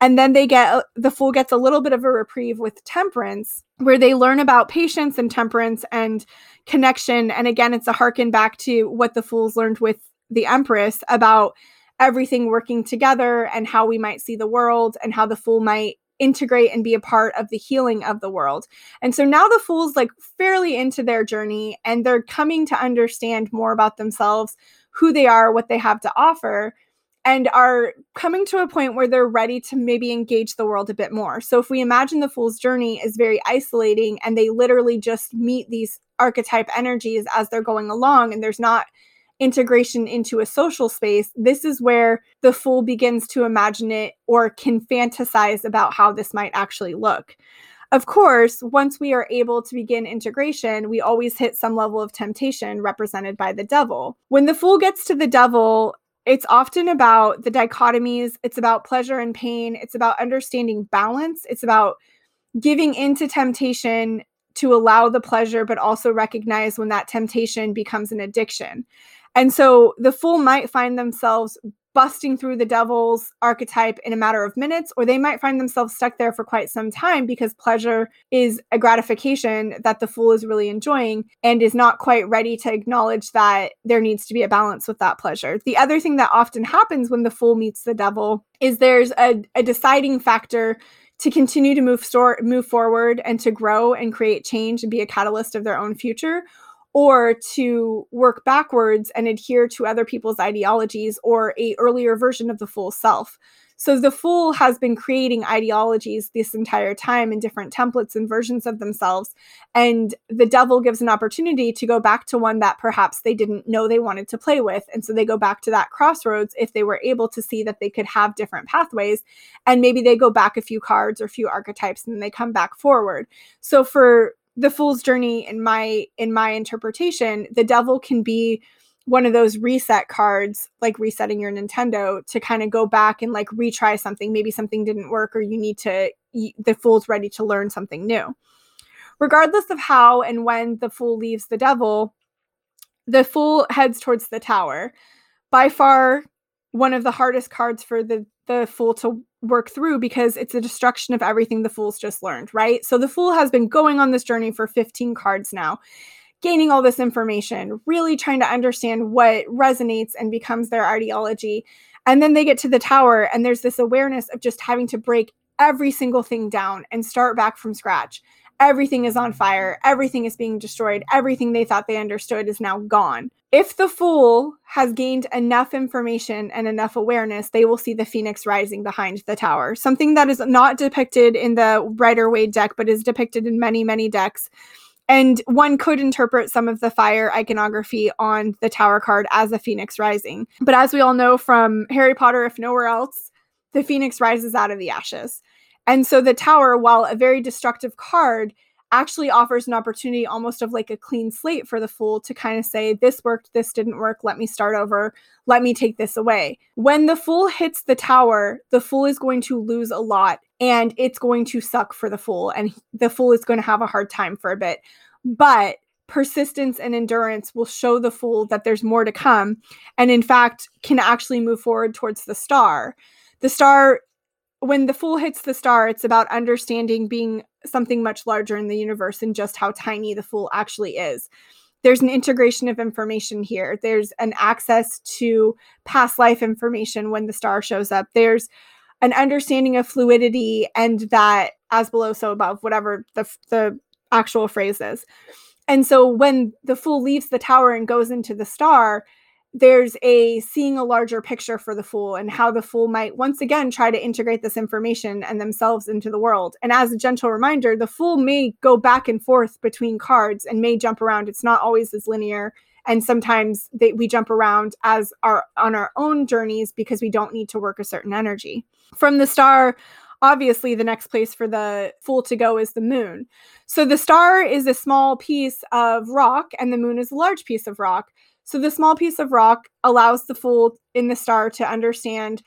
And then they get the fool gets a little bit of a reprieve with temperance where they learn about patience and temperance and connection. And again it's a harken back to what the fools learned with the empress about everything working together and how we might see the world and how the fool might integrate and be a part of the healing of the world. And so now the fool's like fairly into their journey and they're coming to understand more about themselves, who they are, what they have to offer and are coming to a point where they're ready to maybe engage the world a bit more. So if we imagine the fool's journey is very isolating and they literally just meet these archetype energies as they're going along and there's not integration into a social space, this is where the fool begins to imagine it or can fantasize about how this might actually look. Of course, once we are able to begin integration, we always hit some level of temptation represented by the devil. When the fool gets to the devil, it's often about the dichotomies, it's about pleasure and pain, it's about understanding balance, it's about giving into temptation to allow the pleasure, but also recognize when that temptation becomes an addiction. And so the fool might find themselves busting through the devil's archetype in a matter of minutes, or they might find themselves stuck there for quite some time because pleasure is a gratification that the fool is really enjoying and is not quite ready to acknowledge that there needs to be a balance with that pleasure. The other thing that often happens when the fool meets the devil is there's a, a deciding factor to continue to move store, move forward and to grow and create change and be a catalyst of their own future or to work backwards and adhere to other people's ideologies or a earlier version of the fool self. So the fool has been creating ideologies this entire time in different templates and versions of themselves and the devil gives an opportunity to go back to one that perhaps they didn't know they wanted to play with and so they go back to that crossroads if they were able to see that they could have different pathways and maybe they go back a few cards or a few archetypes and then they come back forward. So for the fool's journey in my in my interpretation the devil can be one of those reset cards like resetting your nintendo to kind of go back and like retry something. Maybe something didn't work or you need to the fool's ready to learn something new. Regardless of how and when the fool leaves the devil the fool heads towards the tower. By far one of the hardest cards for the the fool to work through because it's a destruction of everything the fool's just learned, right? So the fool has been going on this journey for 15 cards now, gaining all this information, really trying to understand what resonates and becomes their ideology. And then they get to the tower, and there's this awareness of just having to break every single thing down and start back from scratch everything is on fire, everything is being destroyed, everything they thought they understood is now gone. If the fool has gained enough information and enough awareness, they will see the phoenix rising behind the tower. Something that is not depicted in the Rider Waite deck, but is depicted in many, many decks. And one could interpret some of the fire iconography on the tower card as a phoenix rising. But as we all know from Harry Potter, if nowhere else, the phoenix rises out of the ashes. And so the tower, while a very destructive card, actually offers an opportunity almost of like a clean slate for the fool to kind of say, This worked, this didn't work, let me start over, let me take this away. When the fool hits the tower, the fool is going to lose a lot and it's going to suck for the fool, and the fool is going to have a hard time for a bit. But persistence and endurance will show the fool that there's more to come and in fact can actually move forward towards the star the star when the fool hits the star, it's about understanding being something much larger in the universe and just how tiny the fool actually is. There's an integration of information here. There's an access to past life information when the star shows up. There's an understanding of fluidity and that as below, so above, whatever the, the actual phrase is. And so when the fool leaves the tower and goes into the star, there's a seeing a larger picture for the fool and how the fool might once again try to integrate this information and themselves into the world. And as a gentle reminder, the fool may go back and forth between cards and may jump around. It's not always as linear. And sometimes they, we jump around as our on our own journeys because we don't need to work a certain energy. From the star, obviously the next place for the fool to go is the moon. So the star is a small piece of rock and the moon is a large piece of rock. So the small piece of rock allows the fool in the star to understand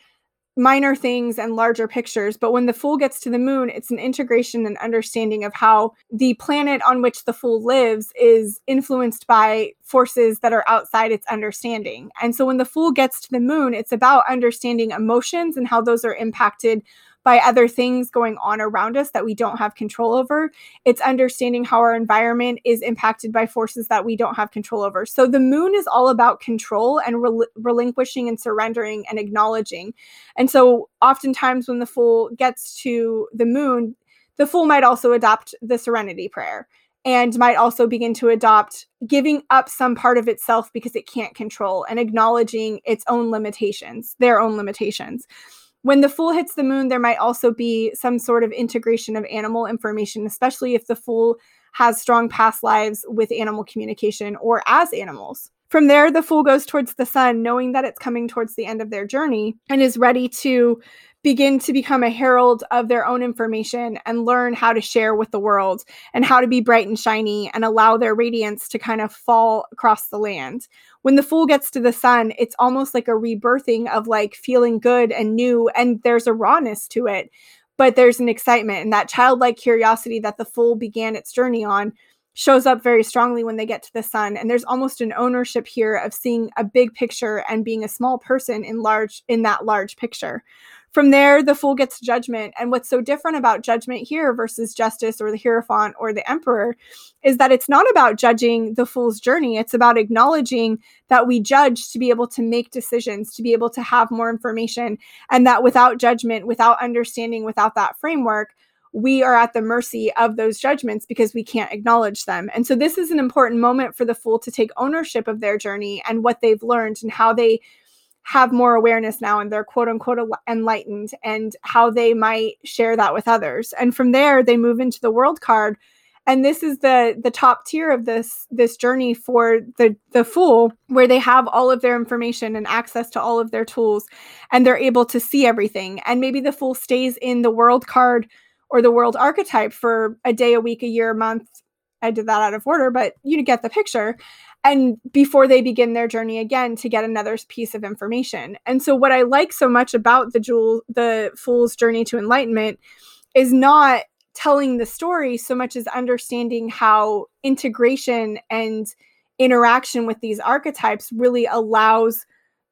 minor things and larger pictures. But when the fool gets to the moon, it's an integration and understanding of how the planet on which the fool lives is influenced by forces that are outside its understanding. And so when the fool gets to the moon, it's about understanding emotions and how those are impacted by other things going on around us that we don't have control over. It's understanding how our environment is impacted by forces that we don't have control over. So the moon is all about control and rel- relinquishing and surrendering and acknowledging. And so oftentimes when the fool gets to the moon, the fool might also adopt the serenity prayer and might also begin to adopt giving up some part of itself because it can't control and acknowledging its own limitations, their own limitations. When the fool hits the moon, there might also be some sort of integration of animal information, especially if the fool has strong past lives with animal communication or as animals. From there, the fool goes towards the sun, knowing that it's coming towards the end of their journey and is ready to begin to become a herald of their own information and learn how to share with the world and how to be bright and shiny and allow their radiance to kind of fall across the land. When the fool gets to the sun, it's almost like a rebirthing of like feeling good and new, and there's a rawness to it, but there's an excitement and that childlike curiosity that the fool began its journey on shows up very strongly when they get to the sun and there's almost an ownership here of seeing a big picture and being a small person in large in that large picture from there, the fool gets judgment. And what's so different about judgment here versus justice or the Hierophant or the Emperor is that it's not about judging the fool's journey. It's about acknowledging that we judge to be able to make decisions, to be able to have more information, and that without judgment, without understanding, without that framework, we are at the mercy of those judgments because we can't acknowledge them. And so, this is an important moment for the fool to take ownership of their journey and what they've learned and how they have more awareness now and they're quote unquote enlightened and how they might share that with others. And from there they move into the world card and this is the the top tier of this this journey for the the fool where they have all of their information and access to all of their tools and they're able to see everything and maybe the fool stays in the world card or the world archetype for a day a week a year a month i did that out of order but you get the picture and before they begin their journey again to get another piece of information. And so what I like so much about the jewel the fool's journey to enlightenment is not telling the story so much as understanding how integration and interaction with these archetypes really allows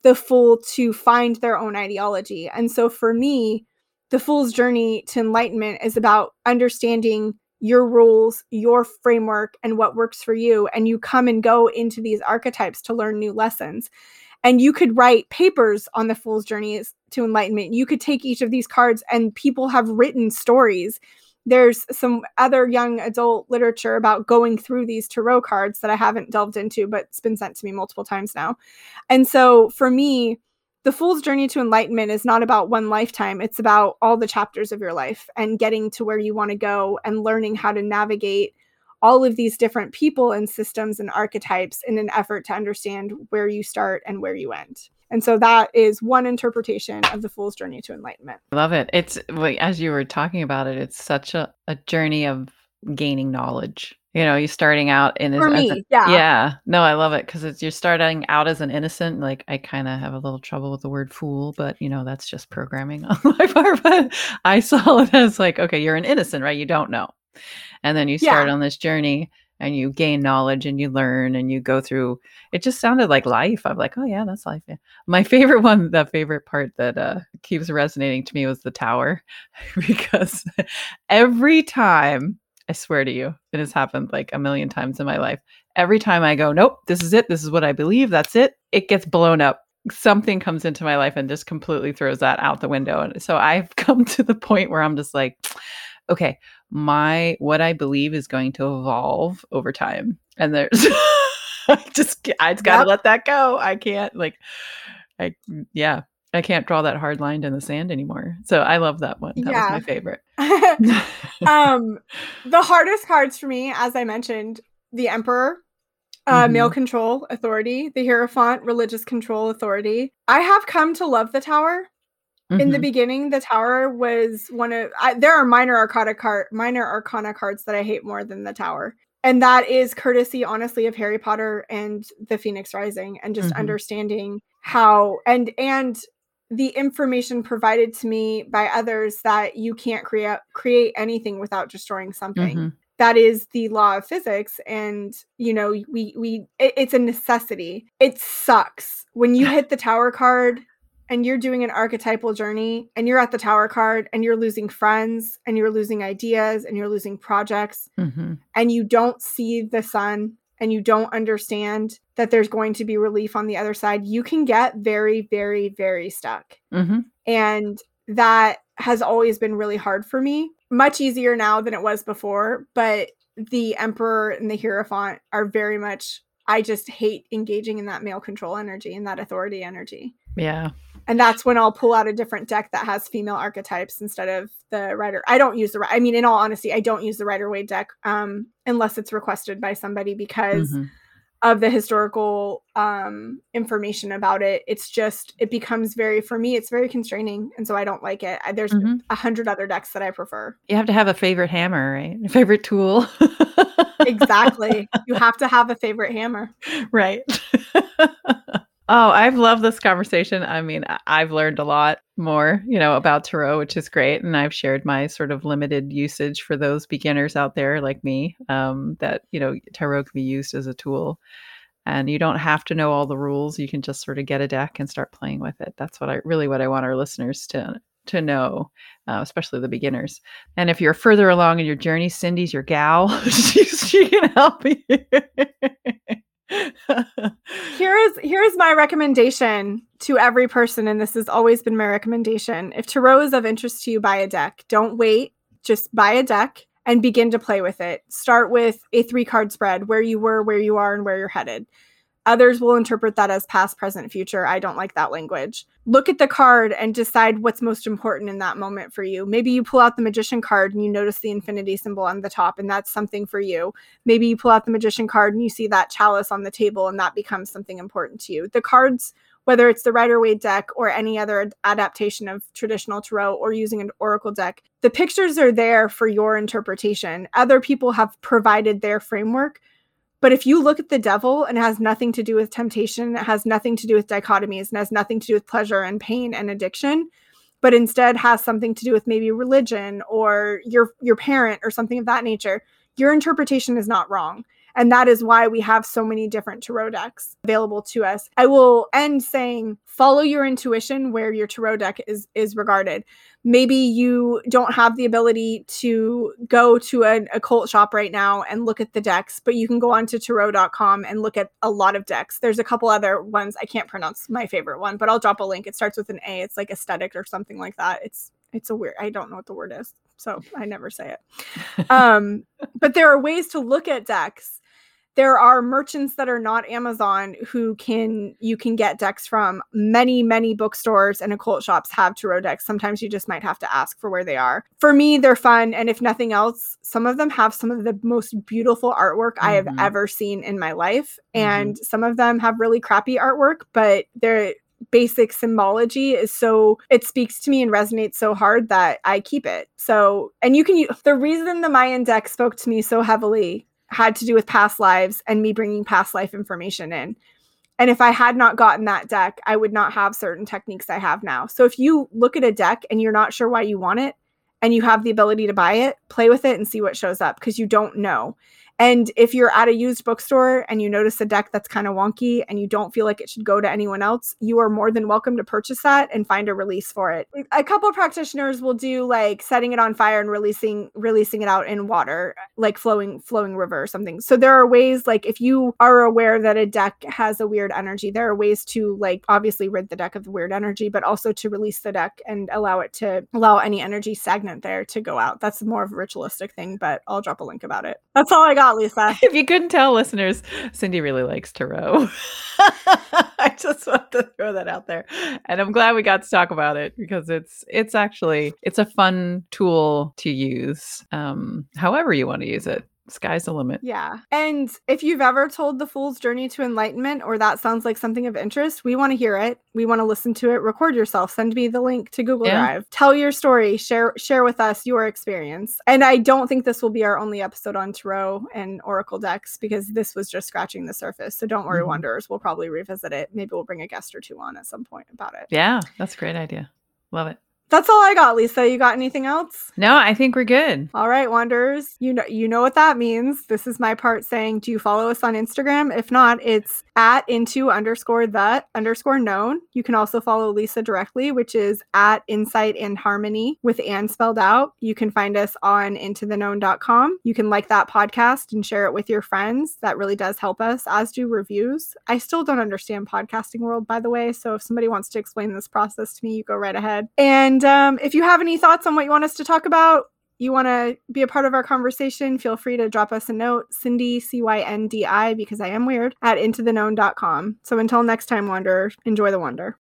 the fool to find their own ideology. And so for me, the fool's journey to enlightenment is about understanding your rules, your framework, and what works for you. And you come and go into these archetypes to learn new lessons. And you could write papers on the Fool's Journey to Enlightenment. You could take each of these cards, and people have written stories. There's some other young adult literature about going through these tarot cards that I haven't delved into, but it's been sent to me multiple times now. And so for me, the fool's journey to enlightenment is not about one lifetime. It's about all the chapters of your life and getting to where you want to go and learning how to navigate all of these different people and systems and archetypes in an effort to understand where you start and where you end. And so that is one interpretation of the fool's journey to enlightenment. Love it. It's like as you were talking about it it's such a, a journey of gaining knowledge you know, you're starting out in For as, me, a, yeah. yeah. No, I love it because it's you're starting out as an innocent. Like I kind of have a little trouble with the word fool, but you know that's just programming on my part. But I saw it as like, okay, you're an innocent, right? You don't know, and then you start Yeah. on this journey and you gain knowledge and you learn and you go through. It just sounded like life. I'm like, oh yeah, that's life. Yeah. My favorite one, the favorite part that uh, keeps resonating to me was the tower, because every time I swear to you, it has happened like a million times in my life. Every time I go, nope, this is it. This is what I believe. That's it. It gets blown up. Something comes into my life and just completely throws that out the window. And so I've come to the point where I'm just like, okay, my what I believe is going to evolve over time. And there's I just I just gotta Yep. let that go. I can't like I yeah. I can't draw that hard line in the sand anymore. So I love that one. That was Yeah. my favorite. um the hardest cards for me as i mentioned the emperor uh Mhm. male control authority the hierophant religious control authority i have come to love the tower in the Mhm. beginning the tower was one of I, there are minor arcana card minor arcana cards that i hate more than the tower and that is courtesy honestly of harry potter and the phoenix rising and just Mhm. understanding how and and the information provided to me by others that you can't create create anything without destroying something Mhm. that is the law of physics and you know we we it, it's a necessity it sucks when you hit the tower card and you're doing an archetypal journey and you're at the tower card and you're losing friends and you're losing ideas and you're losing projects Mm-hmm. and you don't see the sun and you don't understand that there's going to be relief on the other side, you can get very, very, very stuck. Mm-hmm. And that has always been really hard for me. Much easier now than it was before, but the Emperor and the Hierophant are very much, I just hate engaging in that male control energy and that authority energy. Yeah. And that's when I'll pull out a different deck that has female archetypes instead of the Rider. I don't use the, I mean, in all honesty, I don't use the Rider Waite deck um, unless it's requested by somebody because Mhm. of the historical um information about it it's just it becomes very for me it's very constraining and so i don't like it I, there's a Mhm. hundred other decks that i prefer You have to have a favorite hammer, right? A favorite tool. exactly you have to have a favorite hammer right. oh, I've loved this conversation. I mean, I've learned a lot more, you know, about tarot, which is great, and I've shared my sort of limited usage for those beginners out there like me. Um, that you know, tarot can be used as a tool, and you don't have to know all the rules. You can just sort of get a deck and start playing with it. That's what I really what I want our listeners to to know, uh, especially the beginners. And if you're further along in your journey, Cyndi's your gal. she, she can help you. here is here is my recommendation to every person and this has always been my recommendation. If tarot is of interest to you buy a deck. Don't wait. Just buy a deck and begin to play with it. Start with a three card spread where you were where you are and where you're headed others will interpret that as past present future. I don't like that language. Look at the card and decide what's most important in that moment for you. Maybe you pull out the magician card and you notice the infinity symbol on the top and that's something for you. Maybe you pull out the magician card and you see that chalice on the table and that becomes something important to you. The cards whether it's the rider waite deck or any other adaptation of traditional tarot or using an oracle deck the pictures are there for your interpretation. Other people have provided their framework but if you look at the devil and it has nothing to do with temptation. It has nothing to do with dichotomies and has nothing to do with pleasure and pain and addiction but instead has something to do with maybe religion or your your parent or something of that nature. Your interpretation is not wrong and that is why we have so many different tarot decks available to us. I will end saying follow your intuition where your tarot deck is is regarded. Maybe you don't have the ability to go to an occult shop right now and look at the decks but you can go on to tarot.com and look at a lot of decks. There's a couple other ones. I can't pronounce my favorite one but i'll drop a link. It starts with an a. It's like aesthetic or something like that. It's it's a weird i don't know what the word is so i never say it. Um but there are ways to look at decks there are merchants that are not amazon who can you can get decks from many many bookstores and occult shops have tarot decks sometimes you just might have to ask for where they are for me they're fun and if nothing else some of them have some of the most beautiful artwork i have Mhm. ever seen in my life and some of them have really crappy artwork but they're basic symbology is so it speaks to me and resonates so hard that I keep it. So, and you can use the reason the Mayan deck spoke to me so heavily had to do with past lives and me bringing past life information in. And if I had not gotten that deck, I would not have certain techniques I have now. So if you look at a deck and you're not sure why you want it and you have the ability to buy it, play with it and see what shows up because you don't know. And if you're at a used bookstore and you notice a deck that's kind of wonky and you don't feel like it should go to anyone else, you are more than welcome to purchase that and find a release for it. A couple practitioners will do like setting it on fire and releasing releasing it out in water, like flowing flowing river or something. So there are ways like if you are aware that a deck has a weird energy, there are ways to like obviously rid the deck of the weird energy, but also to release the deck and allow it to allow any energy stagnant there to go out. That's more of a ritualistic thing, but I'll drop a link about it. That's all I got, Lisa. if you couldn't tell, listeners, Cyndi really likes tarot. I just want to throw that out there, and I'm glad we got to talk about it because it's it's actually it's a fun tool to use, um, however you want to use it. Sky's the limit. Yeah. And if you've ever told the Fool's Journey to Enlightenment or that sounds like something of interest, we want to hear it. We want to listen to it. Record yourself. Send me the link to Google Yeah. Drive. Tell your story. Share share with us your experience. And I don't think this will be our only episode on tarot and oracle decks because this was just scratching the surface. So don't worry, Mhm. Wanderers. We'll probably revisit it. Maybe we'll bring a guest or two on at some point about it. Yeah, that's a great idea. Love it. That's all I got, Lisa. You got anything else? No, I think we're good. All right, Wanderers. You know you know what that means. This is my part saying, do you follow us on Instagram? If not, it's at into underscore the underscore known. You can also follow Lisa directly, which is at insight and harmony with Anne spelled out. You can find us on intotheknown.com. You can like that podcast and share it with your friends. That really does help us, as do reviews. I still don't understand podcasting world, by the way. So if somebody wants to explain this process to me, you go right ahead. And um, if you have any thoughts on what you want us to talk about, you want to be a part of our conversation, feel free to drop us a note, Cyndi, C Y N D I, because I am weird, at intotheknown.com. So until next time, Wanderer, enjoy the wonder.